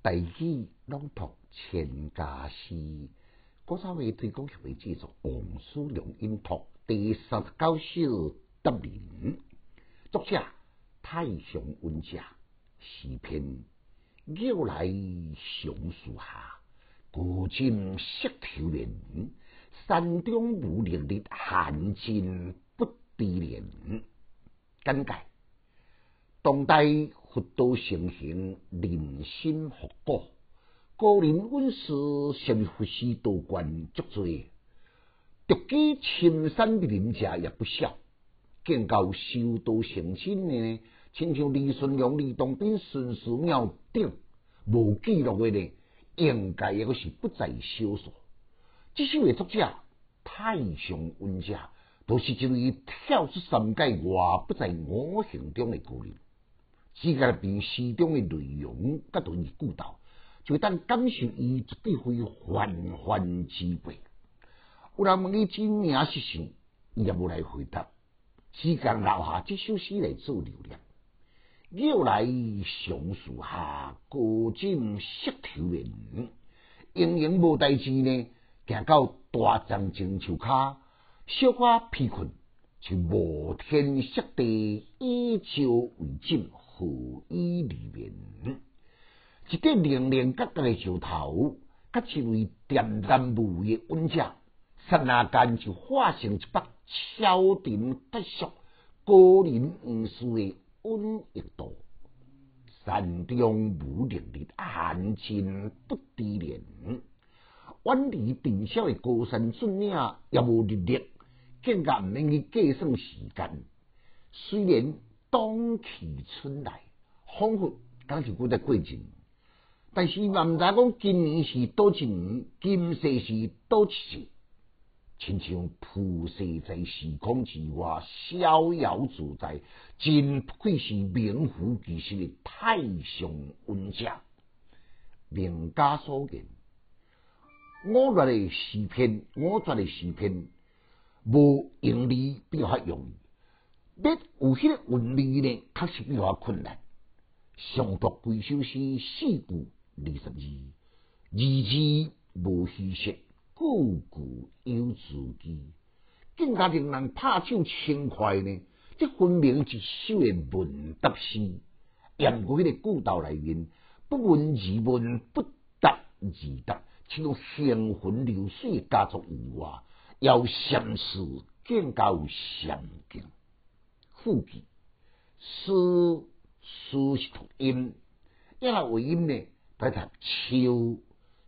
大喜朗读千家诗，古早味推广协会制作《王叔良音读》第三十九首得名，作者太上文者，诗篇绕来松树下，古今石头连，山中无烈日寒尽不知年。简介。当代佛道盛行，人心复古，个人运势甚佛师道观足多，独居深山的林者也不少。见到修道成亲呢，亲像李顺龙、李东斌、孙思邈等无记录的呢，应该也是不在少数。这首的作者太上温者，都是一位跳出三界外，不在五行中的故人。只个凭诗中的内容，甲同伊故道，就会当感受伊一对会泛泛之辈。有人问伊真名是啥，伊也无来回答。只讲留下这首诗来做留念。绕来松树下，高枕石头眠。营营无代志呢，行到大樟前树下，小可疲困，就无天色地，以朝为枕。何以离眠？一个零零角角的石头，甲一位恬淡无味的温者，刹那间就化成一把超沉特殊、高人无数的温一度。山中无烈日，寒尽不知年。远离尘嚣的高山峻岭，也无日历，更加毋免去计算时间。虽然。冬去春来，仿佛刚是古在过境，但是嘛毋知讲今年是多一年，今世是多一世，亲像菩萨在时空之外逍遥自在，真不愧是名副其实的太上温者。名家所言，我绝的诗篇，我绝的诗篇，无用力比较容易。要有迄个韵味呢，确实比较困难。上读几首诗，四句二十二，字字无虚实，句句有字句，更加令人拍手轻快呢。这分明一首诶文答诗，验过迄个古道内面，不闻而问，不答而答，像行魂流水家族以外，要相思更加有相敬。副句，诗诗是读音，一来为音呢，来读秋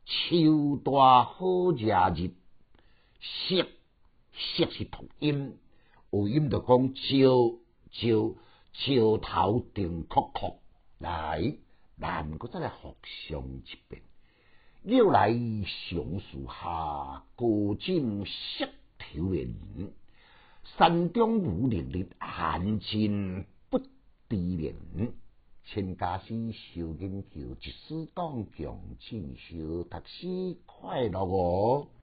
秋大好热日，色色是读音，为音就讲朝朝朝头定哭哭，来，咱个再来复上一遍，又来松树下，高枕石头眠。山中无烈日，寒尽不知年。千家诗，小研究，一丝讲强，进修读书快乐哦。